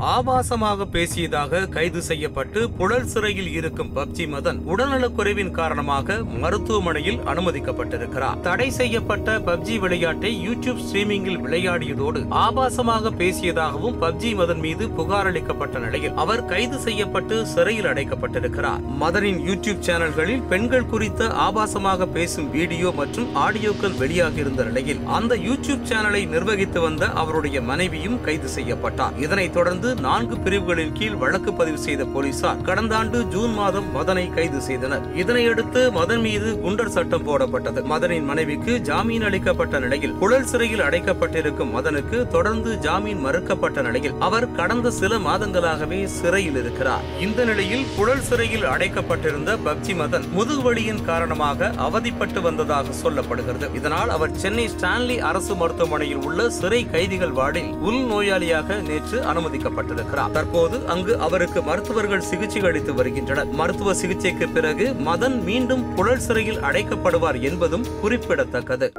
ஆபாசமாக பேசியதாக கைது செய்யப்பட்டு புழல் சிறையில் இருக்கும் பப்ஜி மதன் உடல்நலக்குறைவின் காரணமாக மருத்துவமனையில் அனுமதிக்கப்பட்டிருக்கிறார். தடை செய்யப்பட்ட பப்ஜி விளையாட்டை யூடியூப் ஸ்ட்ரீமிங்கில் விளையாடியதோடு ஆபாசமாக பேசியதாகவும் பப்ஜி மதன் மீது புகார் அளிக்கப்பட்ட நிலையில் அவர் கைது செய்யப்பட்டு சிறையில் அடைக்கப்பட்டிருக்கிறார். மதனின் யூடியூப் சேனல்களில் பெண்கள் குறித்த ஆபாசமாக பேசும் வீடியோ மற்றும் ஆடியோக்கள் வெளியாகியிருந்த நிலையில் அந்த யூடியூப் சேனலை நிர்வகித்து வந்த அவருடைய மனைவியும் கைது செய்யப்பட்டார். இதனைத் தொடர்ந்து நான்கு பிரிவுகளின் கீழ் வழக்கு பதிவு செய்த போலீசார் கடந்த ஆண்டு ஜூன் மாதம் மதனை கைது செய்தனர். இதனையடுத்து மதன் மீது குண்டர் சட்டம் போடப்பட்டது. மதனின் மனைவிக்கு ஜாமீன் அளிக்கப்பட்ட நிலையில் புழல் சிறையில் அடைக்கப்பட்டிருக்கும் மதனுக்கு தொடர்ந்து ஜாமீன் மறுக்கப்பட்ட நிலையில் அவர் கடந்த சில மாதங்களாகவே சிறையில் இருக்கிறார். இந்த நிலையில் புழல் சிறையில் அடைக்கப்பட்டிருந்த பப்ஜி மதன் முதுகுவலியின் காரணமாக அவதிப்பட்டு வந்ததாக சொல்லப்படுகிறது. இதனால் அவர் சென்னை ஸ்டான்லி அரசு மருத்துவமனையில் உள்ள சிறை கைதிகள் வார்டில் உள் நோயாளியாக நேற்று அனுமதிக்கப்பட்டிருக்கிறார் தற்போது அங்கு அவருக்கு மருத்துவர்கள் சிகிச்சை அளித்து வருகின்றனர். மருத்துவ சிகிச்சைக்கு பிறகு மதன் மீண்டும் புழல் சிறையில் அடைக்கப்படுவார் என்பதும் குறிப்பிடத்தக்கது.